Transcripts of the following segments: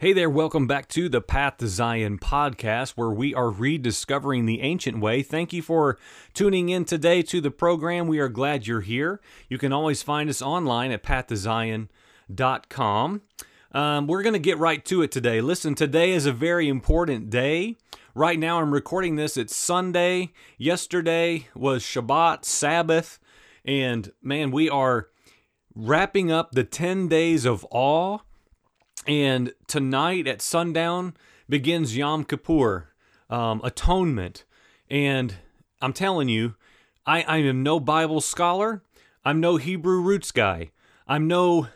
Hey there, welcome back to the Path to Zion podcast, where we are rediscovering the ancient way. Thank you for tuning in today to the program. We are glad you're here. You can always find us online at pathtozion.com. Um, we're going to get right to it today. Listen, today is a very important day. Right now, I'm recording this. It's Sunday. Yesterday was Shabbat, Sabbath. And man, we are wrapping up the 10 days of awe and tonight at sundown begins Yom Kippur, um, atonement. And I'm telling you, I, I am no Bible scholar. I'm no Hebrew roots guy. I'm no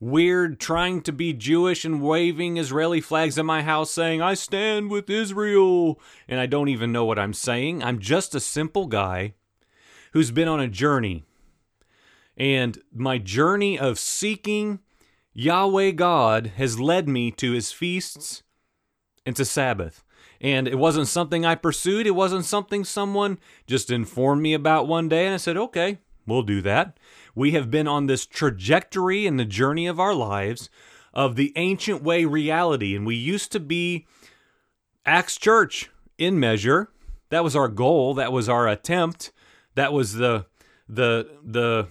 weird trying to be Jewish and waving Israeli flags in my house saying, I stand with Israel. And I don't even know what I'm saying. I'm just a simple guy who's been on a journey. And my journey of seeking Yahweh God has led me to his feasts and to Sabbath. And it wasn't something I pursued. It wasn't something someone just informed me about one day. And I said, okay, we'll do that. We have been on this trajectory in the journey of our lives of the ancient way reality. And we used to be Acts Church in measure. That was our goal. That was our attempt. That was the the the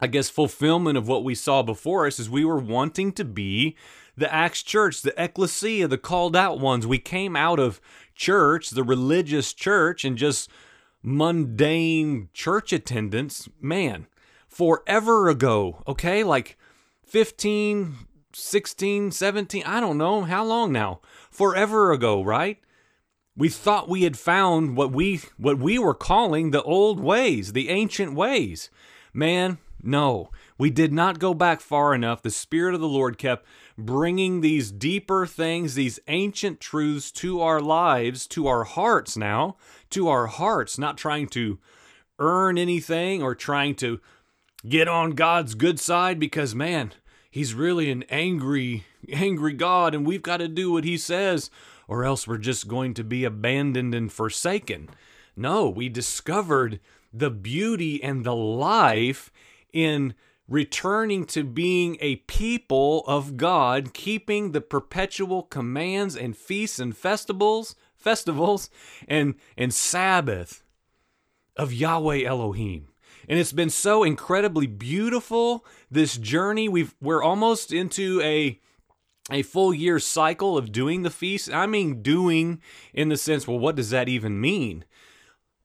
I guess, fulfillment of what we saw before us is we were wanting to be the Acts church, the ecclesia, the called out ones. We came out of church, the religious church, and just mundane church attendance, man, forever ago, okay? Like 15, 16, 17, I don't know, how long now? Forever ago, right? We thought we had found what we what we were calling the old ways, the ancient ways. Man, no, we did not go back far enough. The Spirit of the Lord kept bringing these deeper things, these ancient truths to our lives, to our hearts now, to our hearts, not trying to earn anything or trying to get on God's good side because, man, He's really an angry, angry God and we've got to do what He says or else we're just going to be abandoned and forsaken. No, we discovered the beauty and the life in returning to being a people of God, keeping the perpetual commands and feasts and festivals, festivals and and Sabbath of Yahweh Elohim. And it's been so incredibly beautiful this journey. We've we're almost into a a full year cycle of doing the feast. I mean doing in the sense, well, what does that even mean?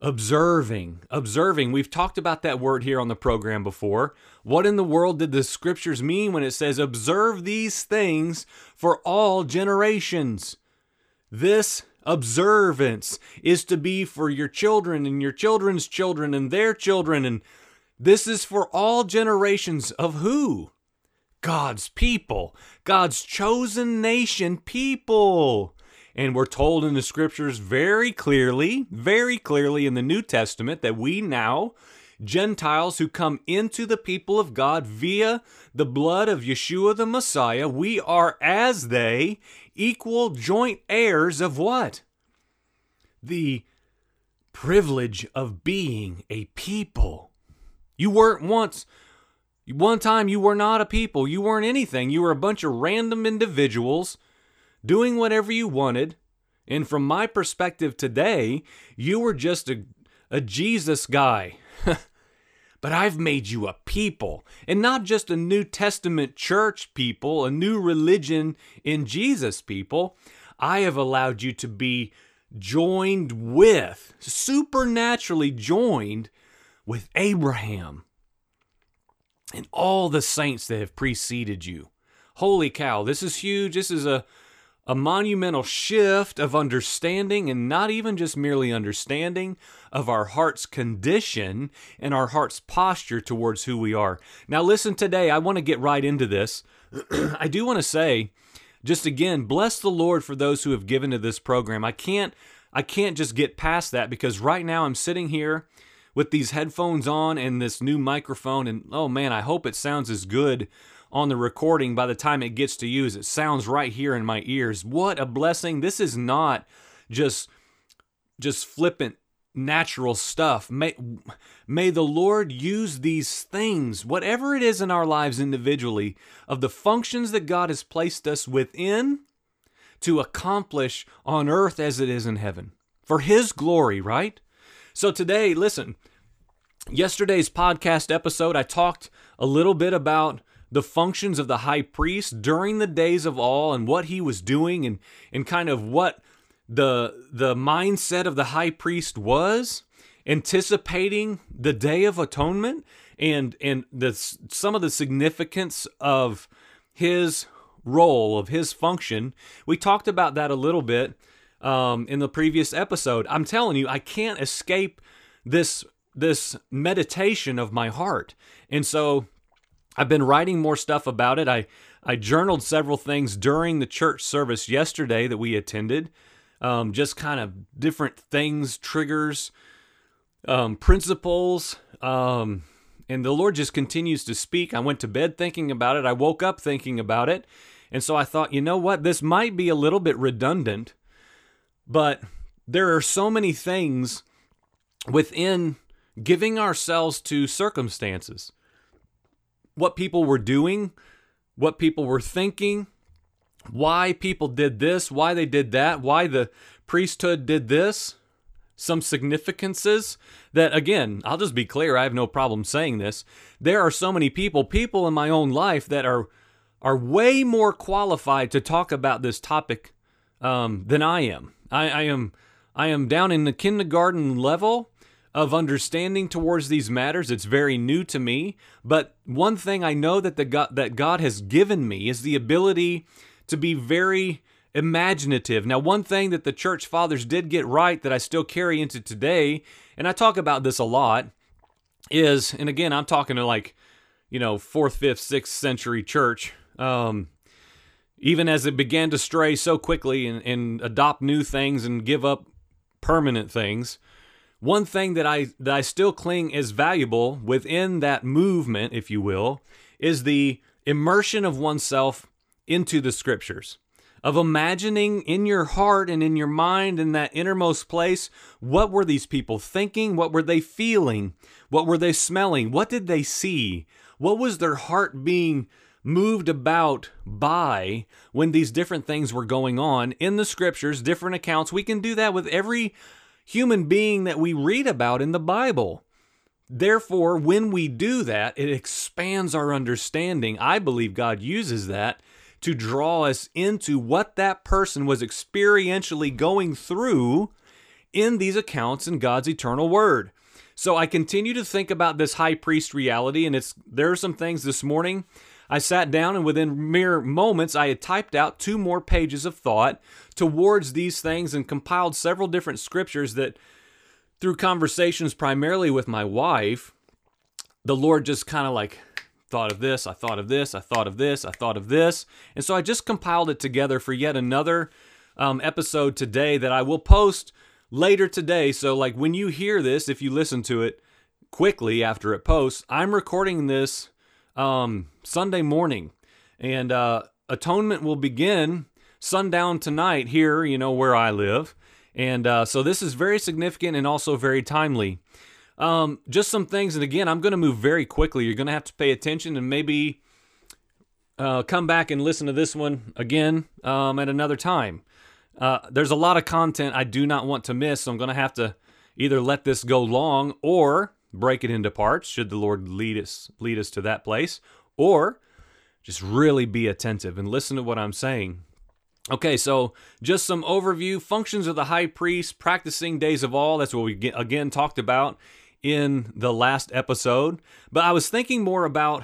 Observing observing. We've talked about that word here on the program before. What in the world did the scriptures mean when it says observe these things for all generations this observance is to be for your children and your children's children and their children and this is for all generations of who? God's people God's chosen nation people and we're told in the scriptures very clearly, very clearly in the New Testament that we now, Gentiles who come into the people of God via the blood of Yeshua the Messiah, we are as they equal joint heirs of what? The privilege of being a people. You weren't once one time you were not a people. You weren't anything. You were a bunch of random individuals doing whatever you wanted. And from my perspective today, you were just a, a Jesus guy. but I've made you a people, and not just a New Testament church people, a new religion in Jesus people. I have allowed you to be joined with, supernaturally joined with Abraham and all the saints that have preceded you. Holy cow, this is huge. This is a a monumental shift of understanding and not even just merely understanding of our heart's condition and our heart's posture towards who we are. Now, listen, today I want to get right into this. I do want to say, just again, bless the Lord for those who have given to this program. I can't, I can't just get past that because right now I'm sitting here with these headphones on and this new microphone, and oh man, I hope it sounds as good on the recording by the time it gets to as it sounds right here in my ears. What a blessing. This is not just just flippant natural stuff. May, may the Lord use these things, whatever it is in our lives individually, of the functions that God has placed us within to accomplish on earth as it is in heaven for His glory, right? So today, listen, yesterday's podcast episode, I talked a little bit about the functions of the high priest during the days of awe and what he was doing and, and kind of what the the mindset of the high priest was anticipating the day of atonement and and the some of the significance of his role of his function. We talked about that a little bit um, in the previous episode. I'm telling you i can't escape this this meditation of my heart. And so i've been writing more stuff about it i i journaled several things during the church service yesterday that we attended um, just kind of different things, triggers, um, principles. Um, and the Lord just continues to speak. I went to bed thinking about it. I woke up thinking about it. And so I thought, you know what? This might be a little bit redundant, but there are so many things within giving ourselves to circumstances. What people were doing, what people were thinking, why people did this, why they did that, why the priesthood did this, some significances that, again, I'll just be clear, I have no problem saying this. There are so many people, people in my own life that are are way more qualified to talk about this topic um, than I am. I, I am I am down in the kindergarten level of understanding towards these matters. It's very new to me, but one thing I know that the God, that God has given me is the ability to be very imaginative. Now, one thing that the church fathers did get right that I still carry into today, and I talk about this a lot, is, and again, I'm talking to like, you know, fourth, fifth, sixth century church. Um, even as it began to stray so quickly and, and adopt new things and give up permanent things, one thing that I that I still cling is valuable within that movement, if you will, is the immersion of oneself into the scriptures, of imagining in your heart and in your mind, in that innermost place, what were these people thinking? What were they feeling? What were they smelling? What did they see? What was their heart being moved about by when these different things were going on in the scriptures, different accounts? We can do that with every human being that we read about in the Bible. Therefore, when we do that, it expands our understanding. I believe God uses that to draw us into what that person was experientially going through in these accounts in God's eternal word. So I continue to think about this high priest reality, and it's there are some things this morning. I sat down and within mere moments I had typed out two more pages of thought towards these things and compiled several different scriptures that through conversations primarily with my wife, the Lord just kind of like thought of this, I thought of this, I thought of this, I thought of this. And so I just compiled it together for yet another um, episode today that I will post later today. So, like when you hear this, if you listen to it quickly after it posts, I'm recording this um, Sunday morning. And uh, atonement will begin sundown tonight here, you know, where I live. And uh, so this is very significant and also very timely. Um, just some things, and again, I'm going to move very quickly. You're going to have to pay attention and maybe uh, come back and listen to this one again um, at another time. Uh, there's a lot of content I do not want to miss, so I'm going to have to either let this go long or break it into parts, should the Lord lead us lead us to that place, or just really be attentive and listen to what I'm saying. Okay, so just some overview functions of the high priest, practicing days of awe. That's what we again talked about in the last episode, but I was thinking more about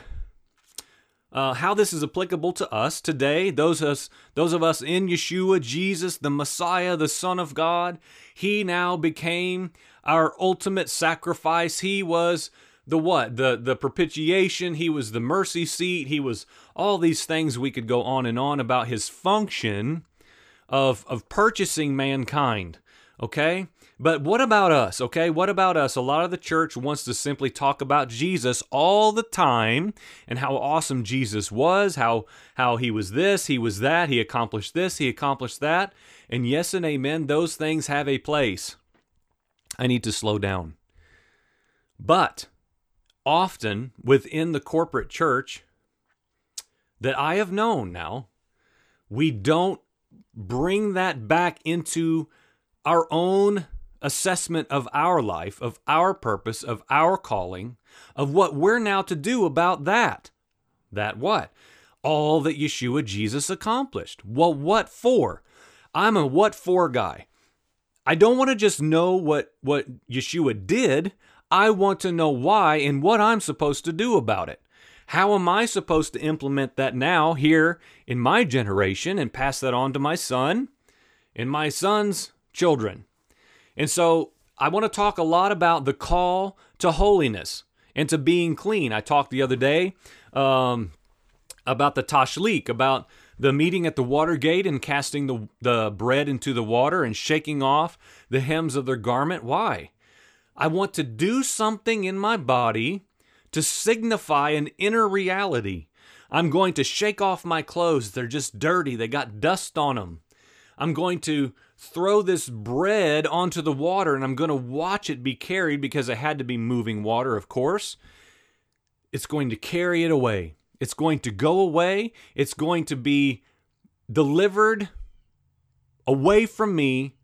uh, how this is applicable to us today. Those us, those of us in Yeshua, Jesus, the Messiah, the Son of God, He now became our ultimate sacrifice. He was the what? The the propitiation. He was the mercy seat. He was all these things we could go on and on about His function of of purchasing mankind. Okay, but what about us, okay? What about us? A lot of the church wants to simply talk about Jesus all the time and how awesome Jesus was, how how he was this, he was that, he accomplished this, he accomplished that. And yes and amen, those things have a place. I need to slow down. But often within the corporate church that I have known now, we don't bring that back into our own assessment of our life, of our purpose, of our calling, of what we're now to do about that. That what? All that Yeshua Jesus accomplished. Well, what for? I'm a what for guy. I don't want to just know what, what Yeshua did. I want to know why and what I'm supposed to do about it. How am I supposed to implement that now here in my generation and pass that on to my son and my son's children? And so I want to talk a lot about the call to holiness and to being clean. I talked the other day um, about the tashlik, about the meeting at the water gate and casting the, the bread into the water and shaking off the hems of their garment. Why? I want to do something in my body to signify an inner reality. I'm going to shake off my clothes. They're just dirty, they got dust on them. I'm going to throw this bread onto the water and I'm going to watch it be carried because it had to be moving water, of course. It's going to carry it away. It's going to go away. It's going to be delivered away from me,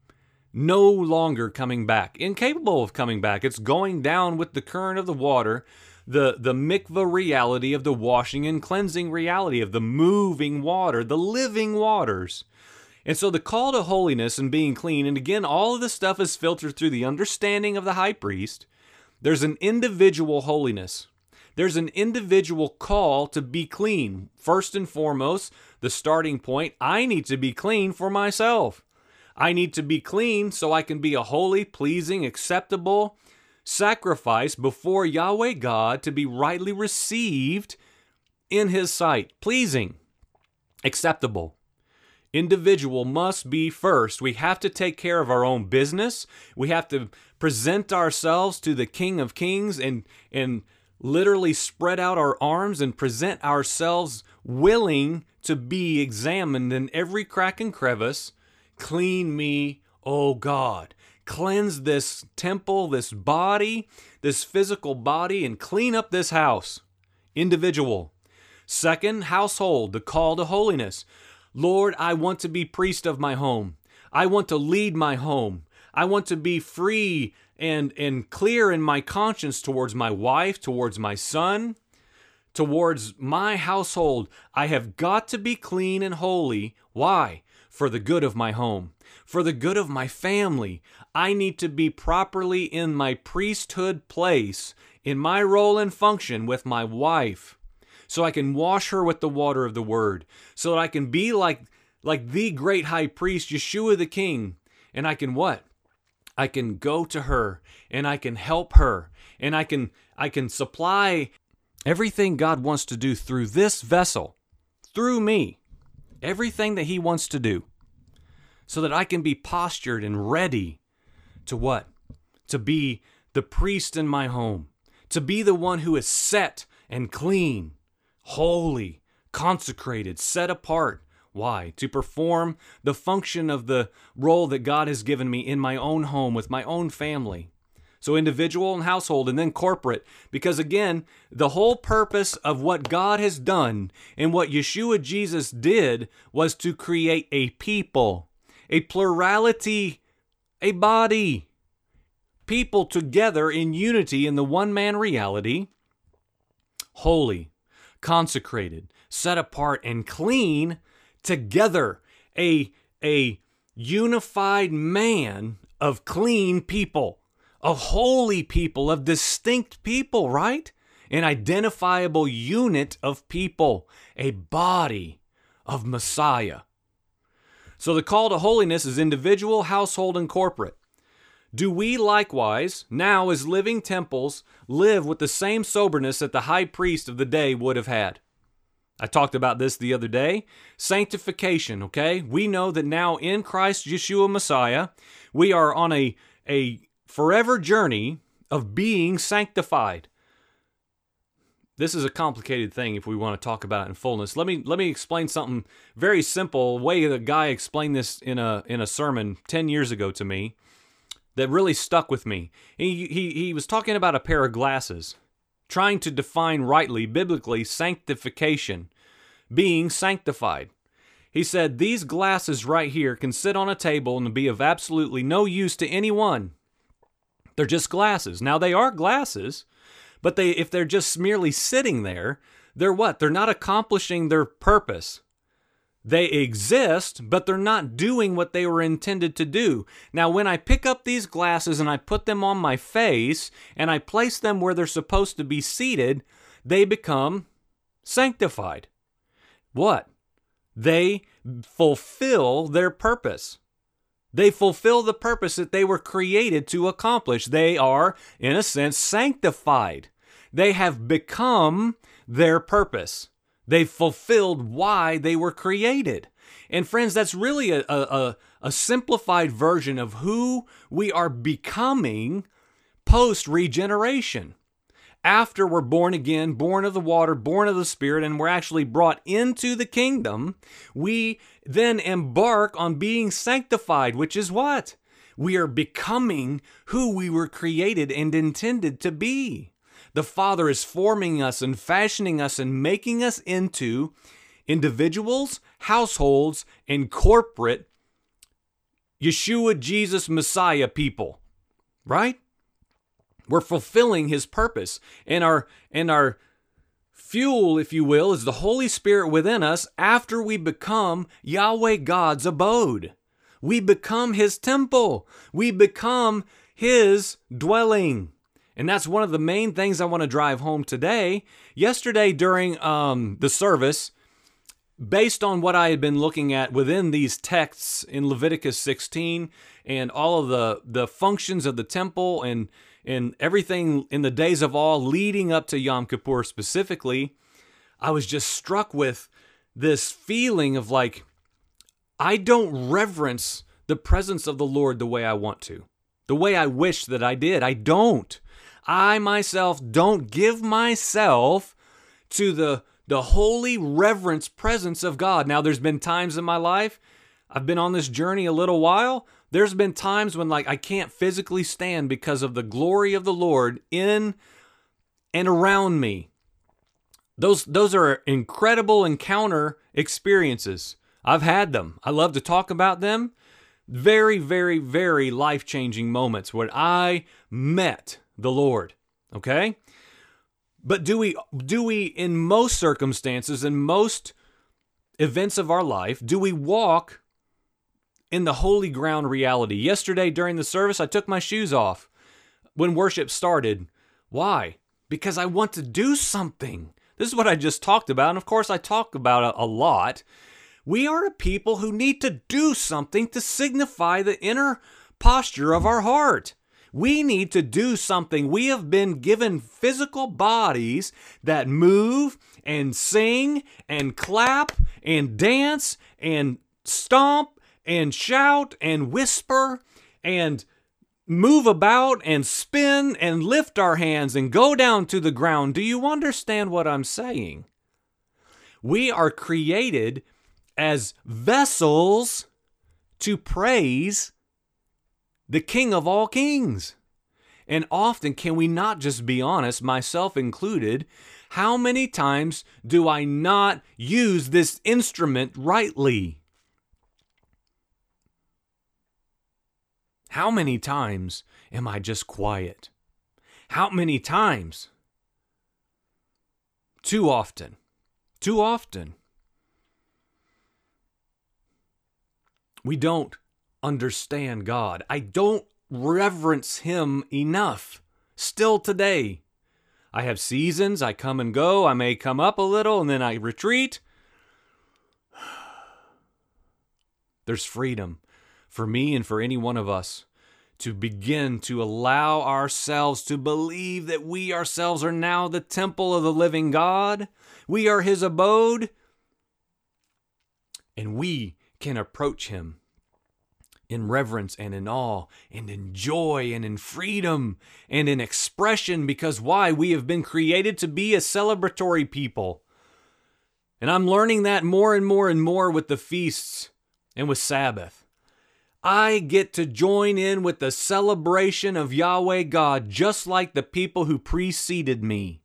no longer coming back, incapable of coming back. It's going down with the current of the water, the, the mikvah reality of the washing and cleansing reality of the moving water, the living waters. And so the call to holiness and being clean, and again, all of this stuff is filtered through the understanding of the high priest. There's an individual holiness. There's an individual call to be clean. First and foremost, the starting point I need to be clean for myself. I need to be clean so I can be a holy, pleasing, acceptable sacrifice before Yahweh God to be rightly received in His sight. Pleasing, acceptable individual must be first. We have to take care of our own business. We have to present ourselves to the King of Kings and and literally spread out our arms and present ourselves willing to be examined in every crack and crevice. Clean me, O God. Cleanse this temple, this body, this physical body, and clean up this house. Individual. Second, household, the call to holiness. Lord, I want to be priest of my home. I want to lead my home. I want to be free and, and clear in my conscience towards my wife, towards my son, towards my household. I have got to be clean and holy. Why? For the good of my home, for the good of my family. I need to be properly in my priesthood place, in my role and function with my wife so I can wash her with the water of the word, so that I can be like like the great high priest Yeshua the King, and I can what? I can go to her and I can help her and I can I can supply everything God wants to do through this vessel, through me. Everything that he wants to do so that I can be postured and ready to what? To be the priest in my home, to be the one who is set and clean holy, consecrated, set apart. Why? To perform the function of the role that God has given me in my own home with my own family. So, individual and household, and then corporate. Because again, the whole purpose of what God has done and what Yeshua Jesus did was to create a people, a plurality, a body, people together in unity in the one man reality, holy, consecrated, set apart, and clean together. A, a unified man of clean people, of holy people, of distinct people, right? An identifiable unit of people, a body of Messiah. So the call to holiness is individual, household, and corporate. Do we likewise, now as living temples, live with the same soberness that the high priest of the day would have had? I talked about this the other day. Sanctification, okay? We know that now in Christ Yeshua Messiah, we are on a, a forever journey of being sanctified. This is a complicated thing if we want to talk about it in fullness. Let me let me explain something very simple. way the guy explained this in a in a sermon 10 years ago to me that really stuck with me. He, he, he was talking about a pair of glasses, trying to define rightly, biblically, sanctification, being sanctified. He said, These glasses right here can sit on a table and be of absolutely no use to anyone. They're just glasses. Now, they are glasses, but they, if they're just merely sitting there, they're what? They're not accomplishing their purpose. They exist, but they're not doing what they were intended to do. Now, when I pick up these glasses and I put them on my face and I place them where they're supposed to be seated, they become sanctified. What? They fulfill their purpose. They fulfill the purpose that they were created to accomplish. They are, in a sense, sanctified. They have become their purpose. They've fulfilled why they were created. And friends, that's really a, a, a simplified version of who we are becoming post regeneration. After we're born again, born of the water, born of the Spirit, and we're actually brought into the kingdom, we then embark on being sanctified, which is what? We are becoming who we were created and intended to be. The Father is forming us and fashioning us and making us into individuals, households, and corporate Yeshua, Jesus, Messiah people, right? We're fulfilling his purpose. And our and our fuel, if you will, is the Holy Spirit within us after we become Yahweh God's abode. We become his temple. We become his dwelling. And that's one of the main things I want to drive home today. Yesterday, during um, the service, based on what I had been looking at within these texts in Leviticus 16 and all of the, the functions of the temple and, and everything in the days of all leading up to Yom Kippur specifically, I was just struck with this feeling of like, I don't reverence the presence of the Lord the way I want to, the way I wish that I did. I don't. I myself don't give myself to the the holy reverence presence of God. Now there's been times in my life I've been on this journey a little while. There's been times when like I can't physically stand because of the glory of the Lord in and around me. Those those are incredible encounter experiences. I've had them. I love to talk about them. Very, very, very life changing moments when I met the Lord. Okay? But do we do we in most circumstances in most events of our life do we walk in the holy ground reality? Yesterday during the service I took my shoes off when worship started. Why? Because I want to do something. This is what I just talked about and of course I talk about a, a lot. We are a people who need to do something to signify the inner posture of our heart. We need to do something. We have been given physical bodies that move and sing and clap and dance and stomp and shout and whisper and move about and spin and lift our hands and go down to the ground. Do you understand what I'm saying? We are created as vessels to praise the King of all kings. And often, can we not just be honest, myself included? How many times do I not use this instrument rightly? How many times am I just quiet? How many times? Too often. Too often. We don't understand God. I don't reverence Him enough. Still today. I have seasons, I come and go, I may come up a little and then I retreat. There's freedom for me and for any one of us to begin to allow ourselves to believe that we ourselves are now the temple of the living God. We are His abode. And we can approach Him in reverence and in awe and in joy and in freedom and in expression because why? We have been created to be a celebratory people. And I'm learning that more and more and more with the feasts and with Sabbath. I get to join in with the celebration of Yahweh God just like the people who preceded me.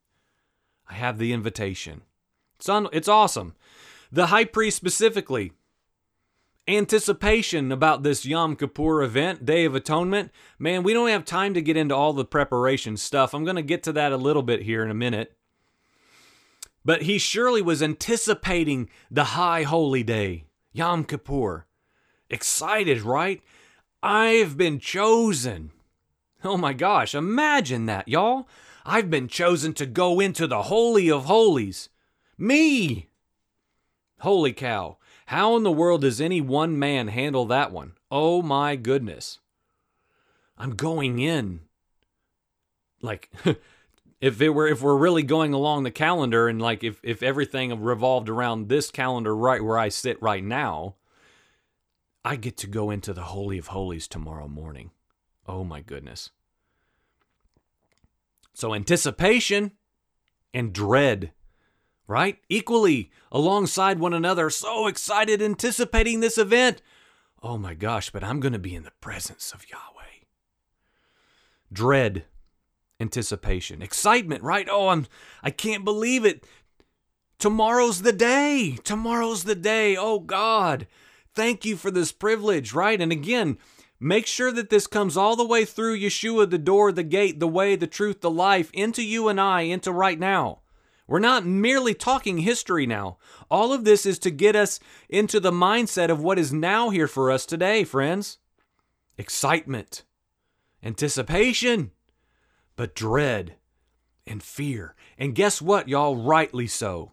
I have the invitation. It's, un- it's awesome. The high priest specifically, anticipation about this Yom Kippur event, Day of Atonement. Man, we don't have time to get into all the preparation stuff. I'm going to get to that a little bit here in a minute. But he surely was anticipating the high holy day, Yom Kippur. Excited, right? I've been chosen. Oh my gosh, imagine that, y'all. I've been chosen to go into the Holy of Holies. Me! Holy cow. How in the world does any one man handle that one? Oh my goodness. I'm going in. Like, if it were if we're really going along the calendar and like if if everything revolved around this calendar right where I sit right now, I get to go into the holy of holies tomorrow morning. Oh my goodness. So anticipation and dread, right? Equally alongside one another, so excited anticipating this event. Oh my gosh, but I'm going to be in the presence of Yahweh. Dread anticipation, excitement, right? Oh, I'm I can't believe it. Tomorrow's the day. Tomorrow's the day. Oh God. Thank you for this privilege, right? And again, make sure that this comes all the way through Yeshua, the door, the gate, the way, the truth, the life, into you and I, into right now. We're not merely talking history now. All of this is to get us into the mindset of what is now here for us today, friends. Excitement, anticipation, but dread and fear. And guess what, y'all? Rightly so.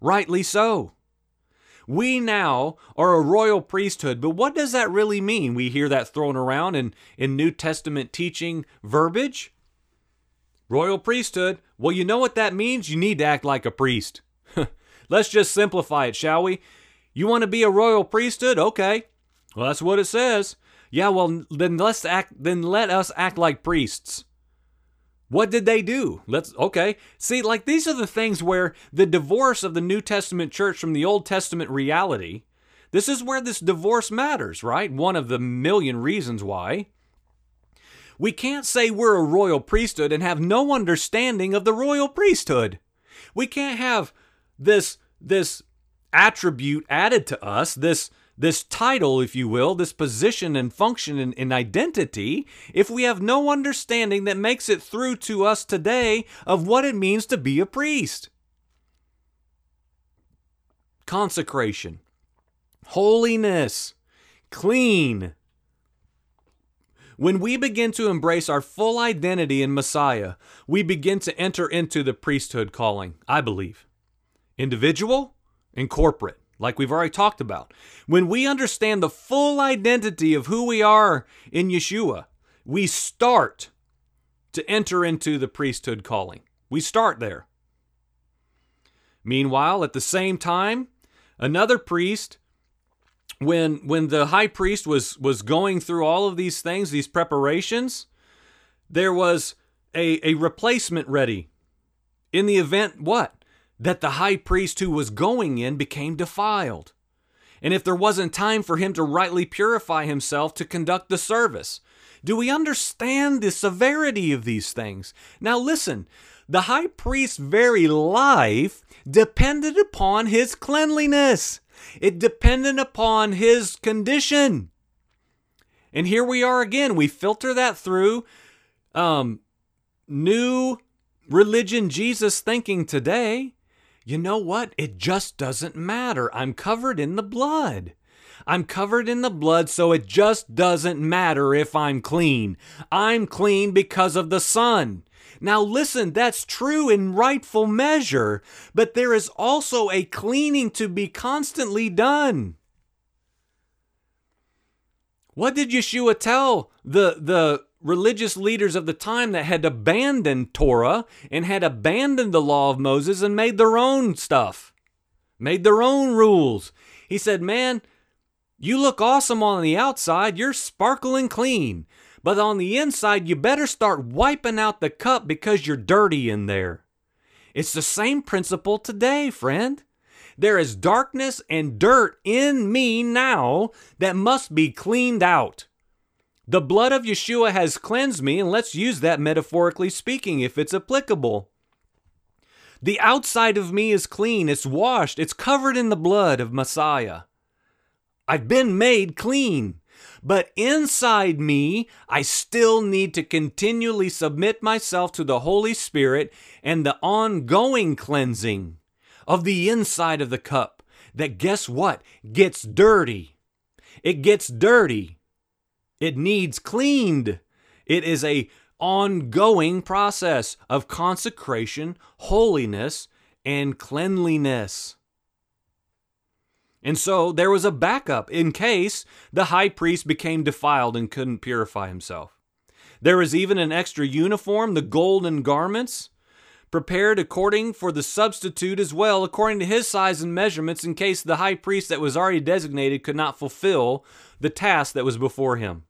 Rightly so. We now are a royal priesthood, but what does that really mean? We hear that thrown around in, in New Testament teaching verbiage. Royal priesthood, well, you know what that means? You need to act like a priest. Let's just simplify it, shall we? You want to be a royal priesthood? Okay. Well, that's what it says. Yeah, well, then let's act then let us act like priests. What did they do? Let's okay. See, like these are the things where the divorce of the New Testament church from the Old Testament reality, this is where this divorce matters, right? One of the million reasons why. We can't say we're a royal priesthood and have no understanding of the royal priesthood. We can't have this this attribute added to us, this this title, if you will, this position and function and, and, identity, if we have no understanding that makes it through to us today of what it means to be a priest. Consecration, holiness, clean. When we begin to embrace our full identity in Messiah, we begin to enter into the priesthood calling, I believe. Individual and corporate like we've already talked about. When we understand the full identity of who we are in Yeshua, we start to enter into the priesthood calling. We start there. Meanwhile, at the same time, another priest when when the high priest was was going through all of these things, these preparations, there was a, a replacement ready. In the event what? That the high priest who was going in became defiled. And if there wasn't time for him to rightly purify himself to conduct the service, do we understand the severity of these things? Now, listen, the high priest's very life depended upon his cleanliness, it depended upon his condition. And here we are again. We filter that through um, new religion Jesus thinking today you know what? It just doesn't matter. I'm covered in the blood. I'm covered in the blood, so it just doesn't matter if I'm clean. I'm clean because of the Son. Now, listen, that's true in rightful measure, but there is also a cleaning to be constantly done. What did Yeshua tell the, the religious leaders of the time that had abandoned Torah and had abandoned the law of Moses and made their own stuff, made their own rules. He said, Man, you look awesome on the outside, you're sparkling clean, but on the inside, you better start wiping out the cup because you're dirty in there. It's the same principle today, friend. There is darkness and dirt in me now that must be cleaned out. The blood of Yeshua has cleansed me, and let's use that metaphorically speaking if it's applicable. The outside of me is clean, it's washed, it's covered in the blood of Messiah. I've been made clean. But inside me, I still need to continually submit myself to the Holy Spirit and the ongoing cleansing of the inside of the cup that guess what? Gets dirty. It gets dirty. It needs cleaned. It is a ongoing process of consecration, holiness, and cleanliness. And so there was a backup in case the high priest became defiled and couldn't purify himself. There was even an extra uniform, the golden garments, prepared according for the substitute as well, according to his size and measurements, in case the high priest that was already designated could not fulfill the task that was before him.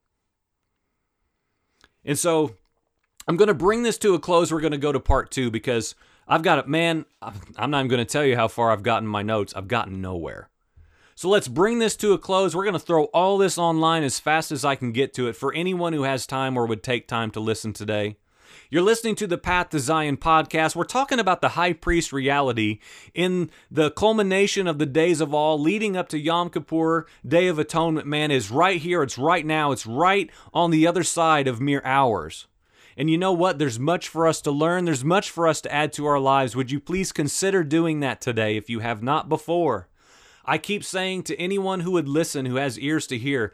And so I'm going to bring this to a close. We're going to go to part two because I've got it, man. I'm not even going to tell you how far I've gotten my notes. I've gotten nowhere. So let's bring this to a close. We're going to throw all this online as fast as I can get to it for anyone who has time or would take time to listen today. You're listening to the Path to Zion podcast. We're talking about the high priest reality in the culmination of the days of awe leading up to Yom Kippur, Day of Atonement, man, is right here. It's right now. It's right on the other side of mere hours. And you know what? There's much for us to learn. There's much for us to add to our lives. Would you please consider doing that today if you have not before? I keep saying to anyone who would listen, who has ears to hear,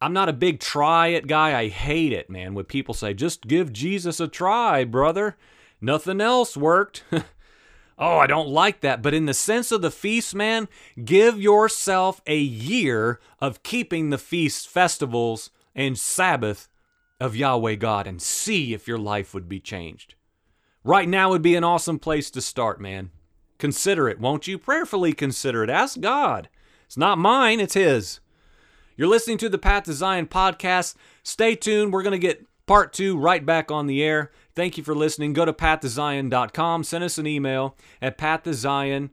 I'm not a big try it guy. I hate it, man, when people say, just give Jesus a try, brother. Nothing else worked. oh, I don't like that. But in the sense of the feast, man, give yourself a year of keeping the feast festivals and Sabbath of Yahweh God and see if your life would be changed. Right now would be an awesome place to start, man. Consider it, won't you? Prayerfully consider it. Ask God. It's not mine, it's His. You're listening to the Path to Zion podcast. Stay tuned. We're going to get part two right back on the air. Thank you for listening. Go to pathtozion.com. Send us an email at pathtoZionpodcast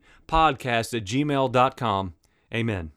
at gmail.com. Amen.